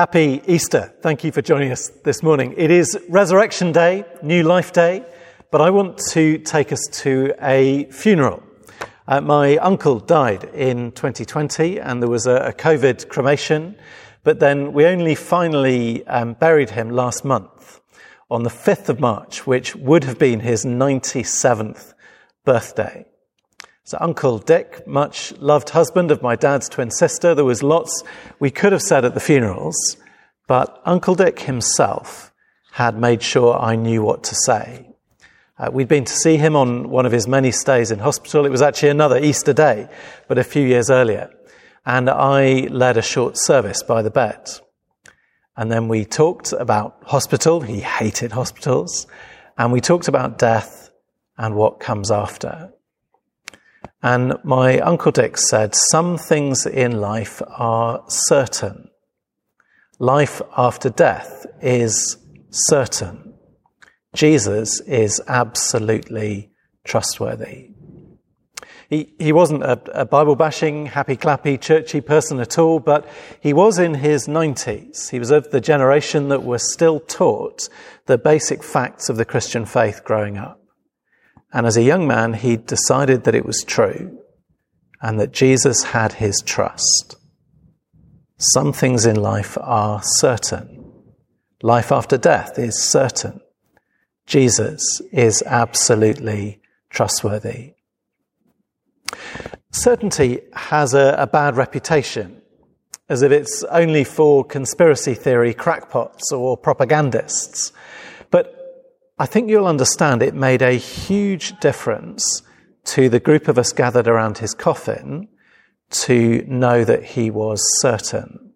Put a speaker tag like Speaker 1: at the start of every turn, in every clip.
Speaker 1: Happy Easter. Thank you for joining us this morning. It is Resurrection Day, New Life Day, but I want to take us to a funeral. Uh, my uncle died in 2020 and there was a, a COVID cremation, but then we only finally um, buried him last month on the 5th of March, which would have been his 97th birthday. So Uncle Dick, much loved husband of my dad's twin sister, there was lots we could have said at the funerals, but Uncle Dick himself had made sure I knew what to say. Uh, we'd been to see him on one of his many stays in hospital. It was actually another Easter day, but a few years earlier. And I led a short service by the bed. And then we talked about hospital. He hated hospitals. And we talked about death and what comes after. And my Uncle Dick said, some things in life are certain. Life after death is certain. Jesus is absolutely trustworthy. He, he wasn't a, a Bible bashing, happy clappy, churchy person at all, but he was in his 90s. He was of the generation that were still taught the basic facts of the Christian faith growing up. And as a young man, he decided that it was true and that Jesus had his trust. Some things in life are certain. Life after death is certain. Jesus is absolutely trustworthy. Certainty has a, a, bad reputation, as if it's only for conspiracy theory crackpots or propagandists. But I think you'll understand it made a huge difference to the group of us gathered around his coffin to know that he was certain.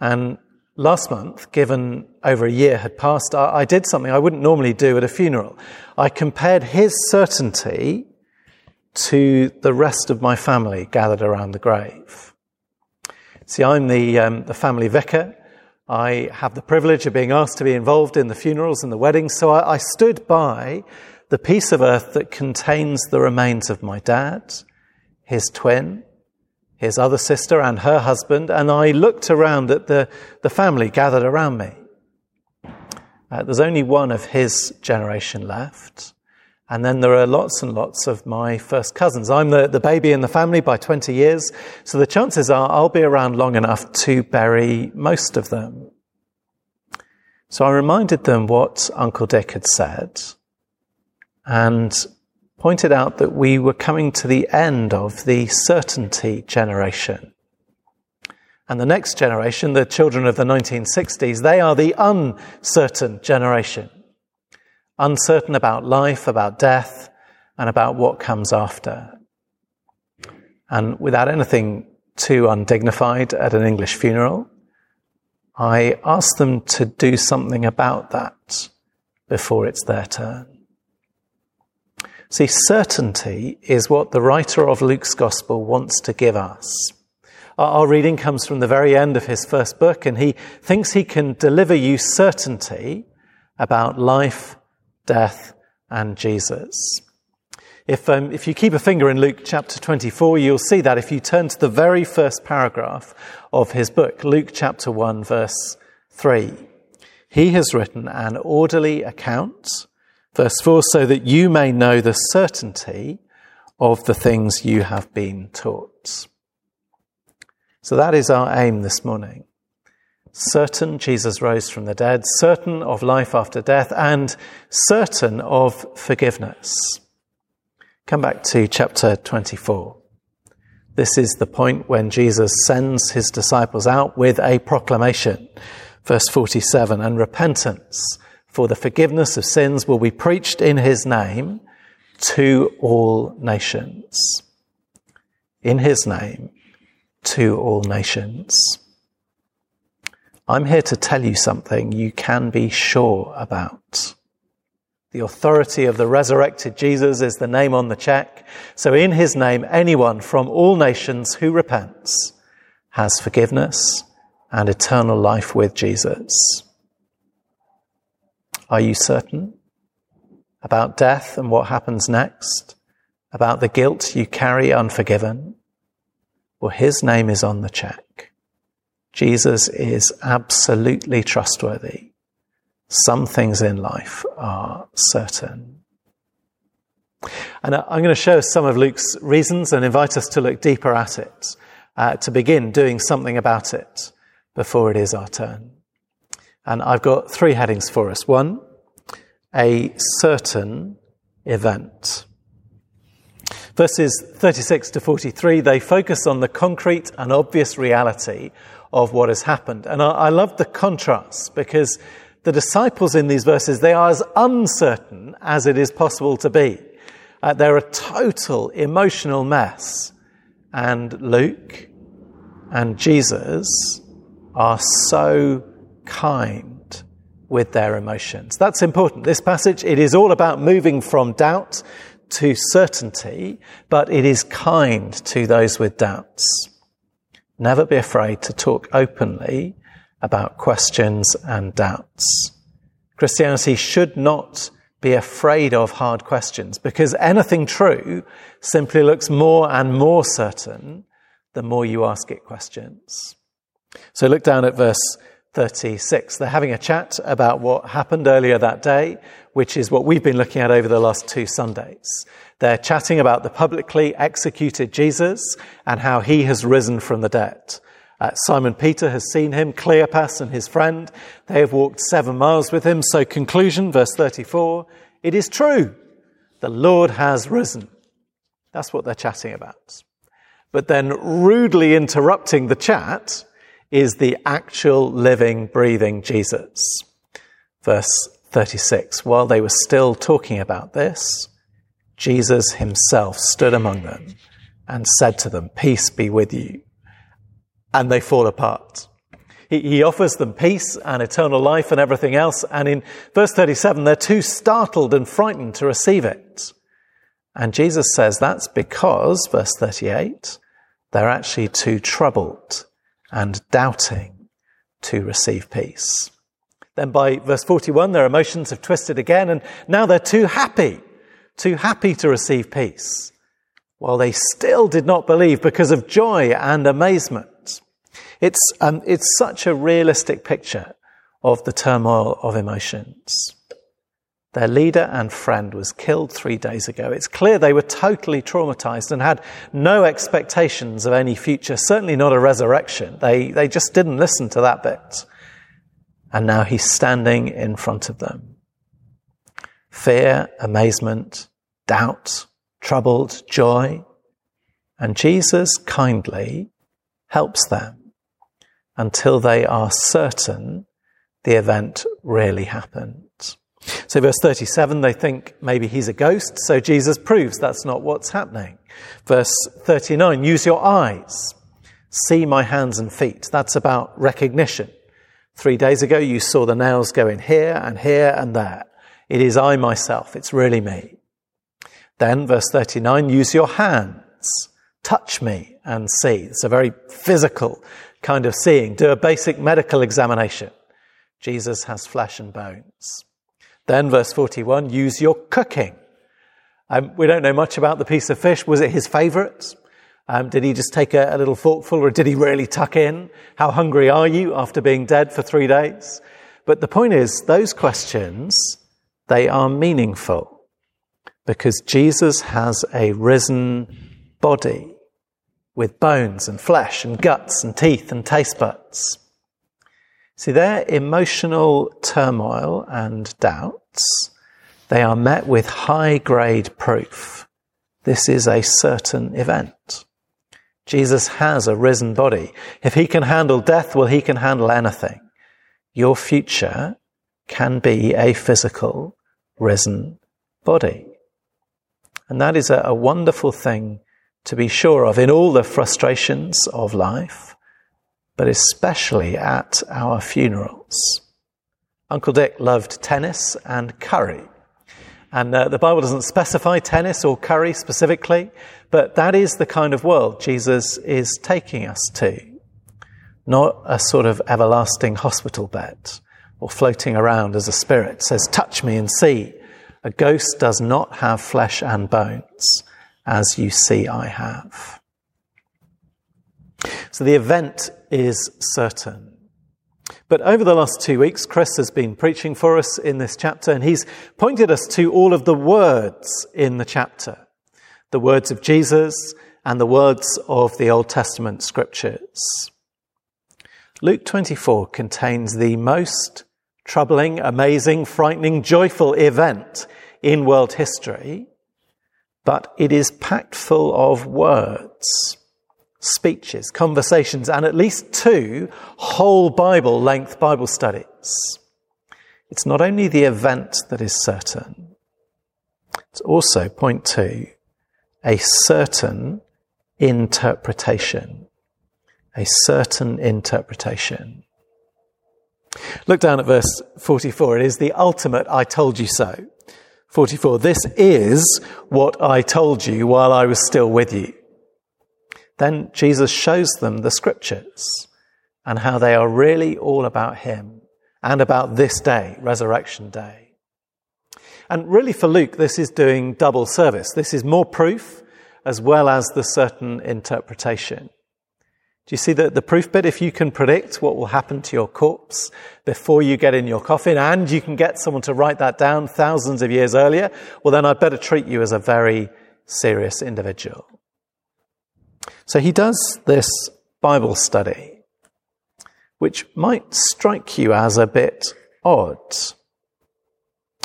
Speaker 1: And Last month, given over a year had passed, I, I did something I wouldn't normally do at a funeral. I compared his certainty to the rest of my family gathered around the grave. See, I'm the, um, the family vicar. I have the privilege of being asked to be involved in the funerals and the weddings, so I, I stood by the piece of earth that contains the remains of my dad, his twin, his other sister and her husband, and I looked around at the, the family gathered around me. Uh, there's only one of his generation left. And then there are lots and lots of my first cousins. I'm the, the baby in the family by 20 years, so the chances are I'll be around long enough to bury most of them. So I reminded them what Uncle Dick had said. And pointed out that we were coming to the end of the certainty generation. And the next generation, the children of the 1960s, they are the uncertain generation. Uncertain about life, about death, and about what comes after. And without anything too undignified at an English funeral, I asked them to do something about that before it's their turn. See, certainty is what the writer of Luke's gospel wants to give us. Our reading comes from the very end of his first book, and he thinks he can deliver you certainty about life, death, and Jesus. If, um, if you keep a finger in Luke chapter 24, you'll see that if you turn to the very first paragraph of his book, Luke chapter 1, verse 3, he has written an orderly account Verse 4 so that you may know the certainty of the things you have been taught. So that is our aim this morning. Certain Jesus rose from the dead, certain of life after death, and certain of forgiveness. Come back to chapter 24. This is the point when Jesus sends his disciples out with a proclamation. Verse 47 and repentance for the forgiveness of sins will be preached in his name to all nations. In his name to all nations. I'm here to tell you something you can be sure about. The authority of the resurrected Jesus is the name on the check. So in his name, anyone from all nations who repents has forgiveness and eternal life with Jesus. Are you certain about death and what happens next? About the guilt you carry unforgiven? Well, his name is on the check. Jesus is absolutely trustworthy. Some things in life are certain. And I'm going to show some of Luke's reasons and invite us to look deeper at it, uh, to begin doing something about it before it is our turn. And I've got three headings for us. One, a certain event. Verses 36 to 43, they focus on the concrete and obvious reality of what has happened. And I, I love the contrast because the disciples in these verses, they are as uncertain as it is possible to be. Uh, they're a total emotional mess. And Luke and Jesus are so kind with their emotions. That's important. This passage, it is all about moving from doubt to certainty, but it is kind to those with doubts. Never be afraid to talk openly about questions and doubts. Christianity should not be afraid of hard questions because anything true simply looks more and more certain the more you ask it questions. So look down at verse 36. They're having a chat about what happened earlier that day, which is what we've been looking at over the last two Sundays. They're chatting about the publicly executed Jesus and how he has risen from the dead. Uh, Simon Peter has seen him, Cleopas and his friend. They have walked seven miles with him. So, conclusion, verse 34 it is true. The Lord has risen. That's what they're chatting about. But then, rudely interrupting the chat, is the actual living, breathing Jesus. Verse 36. While they were still talking about this, Jesus himself stood among them and said to them, Peace be with you. And they fall apart. He, offers them peace and eternal life and everything else. And in verse 37, they're too startled and frightened to receive it. And Jesus says that's because, verse 38, they're actually too troubled and doubting to receive peace. Then by verse 41, their emotions have twisted again, and now they're too happy, too happy to receive peace, while they still did not believe because of joy and amazement. It's, um, it's such a realistic picture of the turmoil of emotions. Their leader and friend was killed three days ago. It's clear they were totally traumatized and had no expectations of any future, certainly not a resurrection. They, they just didn't listen to that bit. And now he's standing in front of them. Fear, amazement, doubt, troubled, joy. And Jesus kindly helps them until they are certain the event really happened. So, verse 37, they think maybe he's a ghost, so Jesus proves that's not what's happening. Verse 39, use your eyes, see my hands and feet. That's about recognition. Three days ago, you saw the nails go in here and here and there. It is I myself, it's really me. Then, verse 39, use your hands, touch me and see. It's a very physical kind of seeing. Do a basic medical examination. Jesus has flesh and bones. Then, verse 41, use your cooking. Um, we don't know much about the piece of fish. Was it his favorite? Um, did he just take a, a little forkful or did he really tuck in? How hungry are you after being dead for three days? But the point is, those questions, they are meaningful because Jesus has a risen body with bones and flesh and guts and teeth and taste buds. See, their emotional turmoil and doubts, they are met with high grade proof. This is a certain event. Jesus has a risen body. If he can handle death, well, he can handle anything. Your future can be a physical, risen body. And that is a, a wonderful thing to be sure of in all the frustrations of life but especially at our funerals. Uncle Dick loved tennis and curry. And uh, the Bible doesn't specify tennis or curry specifically, but that is the kind of world Jesus is taking us to. Not a sort of everlasting hospital bed or floating around as a spirit says, touch me and see. A ghost does not have flesh and bones as you see I have. So the event is certain. But over the last two weeks, Chris has been preaching for us in this chapter, and he's pointed us to all of the words in the chapter the words of Jesus and the words of the Old Testament scriptures. Luke 24 contains the most troubling, amazing, frightening, joyful event in world history, but it is packed full of words, speeches, conversations, and at least two whole Bible length Bible studies. It's not only the event that is certain, it's also, point two, a certain interpretation. A certain interpretation. Look down at verse 44. It is the ultimate I told you so. 44. This is what I told you while I was still with you. Then Jesus shows them the scriptures and how they are really all about Him and about this day, Resurrection Day. And really for Luke, this is doing double service. This is more proof as well as the certain interpretation. Do you see the, the proof bit? If you can predict what will happen to your corpse before you get in your coffin and you can get someone to write that down thousands of years earlier, well, then I'd better treat you as a very serious individual. So he does this Bible study, which might strike you as a bit odd.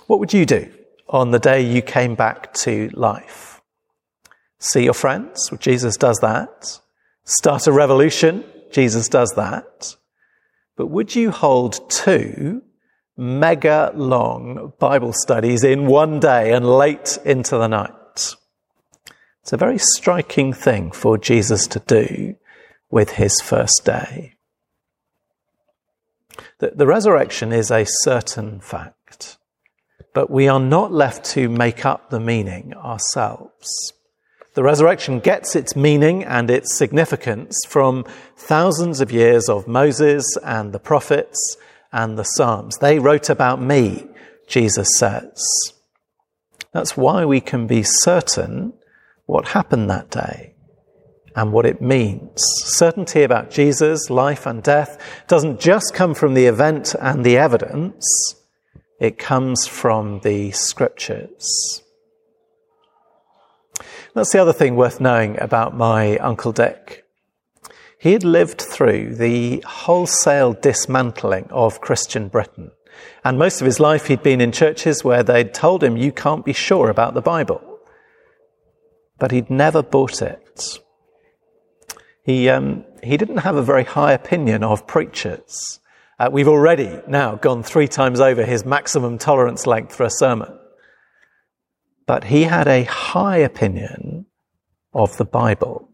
Speaker 1: What would you do on the day you came back to life? See your friends? Well, Jesus does that start a revolution. Jesus does that. But would you hold two mega long Bible studies in one day and late into the night? It's a very striking thing for Jesus to do with his first day. The, the resurrection is a certain fact, but we are not left to make up the meaning ourselves. The resurrection gets its meaning and its significance from thousands of years of Moses and the prophets and the Psalms. They wrote about me, Jesus says. That's why we can be certain what happened that day and what it means. Certainty about Jesus' life and death doesn't just come from the event and the evidence, it comes from the scriptures. That's the other thing worth knowing about my Uncle Dick. He had lived through the wholesale dismantling of Christian Britain. And most of his life he'd been in churches where they'd told him, you can't be sure about the Bible. But he'd never bought it. He, um, he didn't have a very high opinion of preachers. Uh, we've already now gone three times over his maximum tolerance length for a sermon but he had a high opinion of the Bible.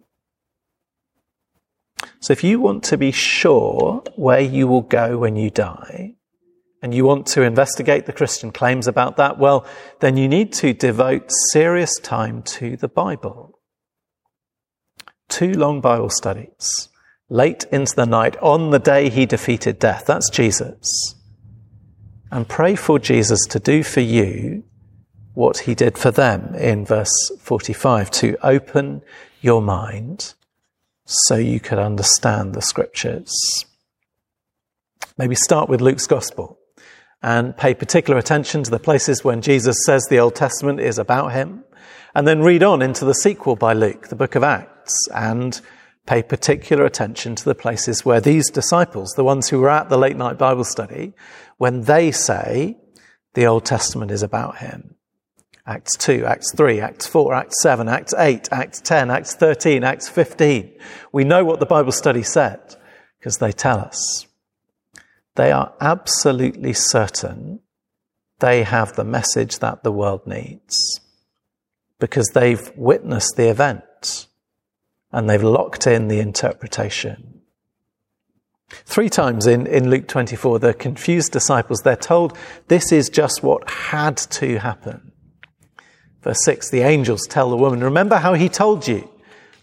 Speaker 1: So if you want to be sure where you will go when you die, and you want to investigate the Christian claims about that, well, then you need to devote serious time to the Bible. Two long Bible studies, late into the night, on the day he defeated death. That's Jesus. And pray for Jesus to do for you what he did for them in verse 45 to open your mind so you could understand the scriptures. Maybe start with Luke's gospel and pay particular attention to the places when Jesus says the Old Testament is about him, and then read on into the sequel by Luke, the book of Acts, and pay particular attention to the places where these disciples, the ones who were at the late night Bible study, when they say the Old Testament is about him. Acts 2, Acts 3, Acts 4, Acts 7, Acts 8, Acts 10, Acts 13, Acts 15. We know what the Bible study said because they tell us. They are absolutely certain they have the message that the world needs because they've witnessed the event and they've locked in the interpretation. Three times in, in Luke 24, the confused disciples, they're told this is just what had to happen. Verse 6 the angels tell the woman, Remember how he told you,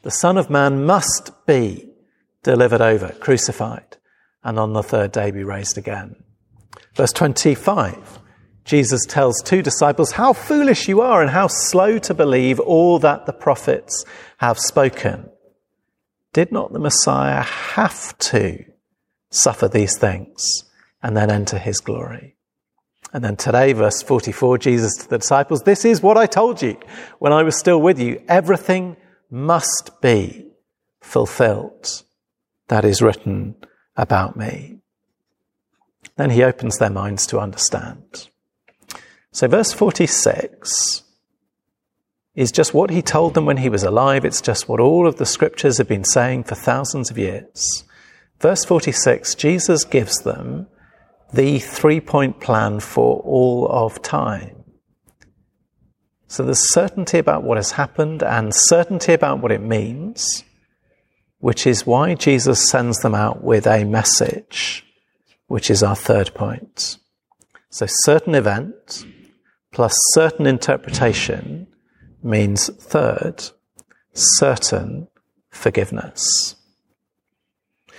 Speaker 1: the Son of Man must be delivered over, crucified, and on the third day be raised again. Verse 25 Jesus tells two disciples, How foolish you are, and how slow to believe all that the prophets have spoken. did not the Messiah have to suffer these things and then enter his glory? And then today, verse 44, Jesus to the disciples, This is what I told you when I was still with you. Everything must be fulfilled that is written about me. Then he opens their minds to understand. So, verse 46 is just what he told them when he was alive. It's just what all of the scriptures have been saying for thousands of years. Verse 46, Jesus gives them the three point plan for all of time. So there's certainty about what has happened and certainty about what it means, which is why Jesus sends them out with a message, which is our third point. So certain event plus certain interpretation means third, certain forgiveness.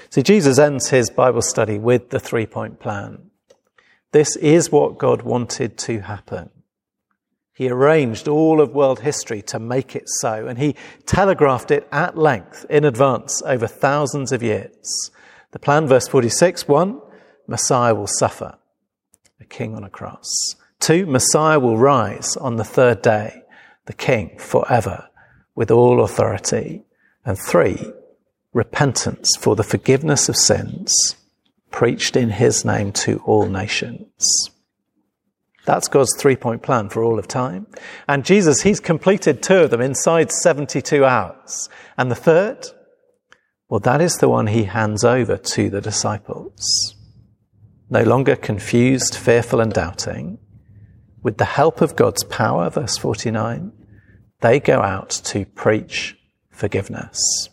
Speaker 1: See, Jesus ends his Bible study with the three point plan. This is what God wanted to happen. He arranged all of world history to make it so, and he telegraphed it at length in advance over thousands of years. The plan, verse 46 1, Messiah will suffer, a king on a cross. Two, Messiah will rise on the third day the King forever with all authority. And three, repentance for the forgiveness of sins preached in his name to all nations. That's God's three point plan for all of time. And Jesus, he's completed two of them inside 72 hours. And the third, well, that is the one he hands over to the disciples. No longer confused, fearful, and doubting. With the help of God's power, verse 49, they go out to preach forgiveness.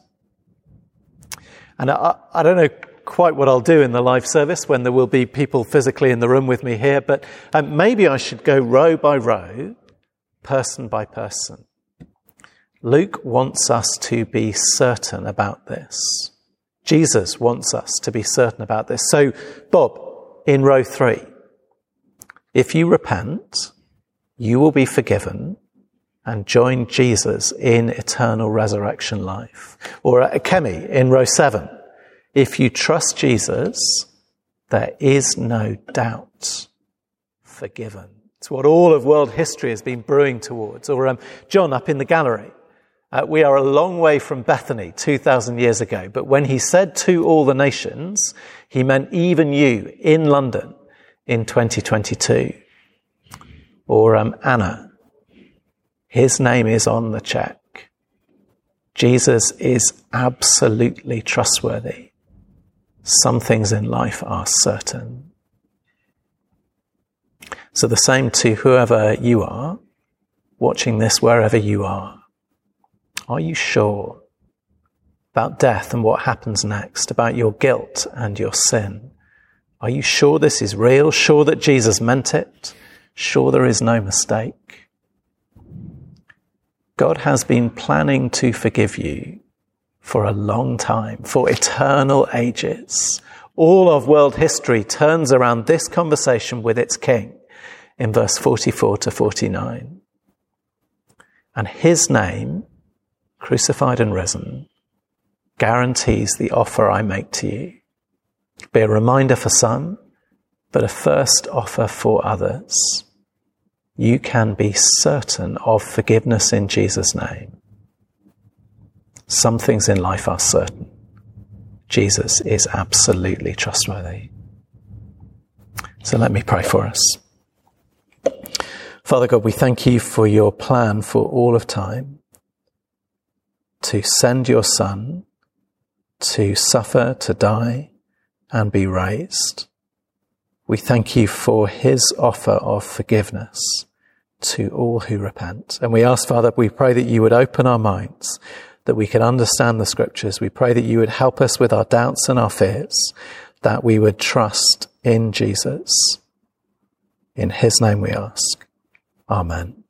Speaker 1: And I, I, don't know quite what I'll do in the live service when there will be people physically in the room with me here, but um, maybe I should go row by row, person by person. Luke wants us to be certain about this. Jesus wants us to be certain about this. So, Bob, in row three, if you repent, you will be forgiven and join Jesus in eternal resurrection life. Or at Kemi in row seven, if you trust Jesus, there is no doubt forgiven. It's what all of world history has been brewing towards. Or um, John up in the gallery. Uh, we are a long way from Bethany 2,000 years ago, but when he said to all the nations, he meant even you in London in 2022. Or um, Anna his name is on the check. Jesus is absolutely trustworthy. Some things in life are certain. So, the same to whoever you are, watching this wherever you are. Are you sure about death and what happens next, about your guilt and your sin? Are you sure this is real? Sure that Jesus meant it? Sure there is no mistake? God has been planning to forgive you for a long time, for eternal ages. All of world history turns around this conversation with its king in verse 44 to 49. And his name, crucified and risen, guarantees the offer I make to you. Be a reminder for some, but a first offer for others you can be certain of forgiveness in Jesus' name. Some things in life are certain. Jesus is absolutely trustworthy. So let me pray for us. Father God, we thank you for your plan for all of time to send your Son to suffer, to die, and be raised we thank you for his offer of forgiveness to all who repent. And we ask, Father, we pray that you would open our minds, that we can understand the scriptures. We pray that you would help us with our doubts and our fears, that we would trust in Jesus. In his name we ask. Amen.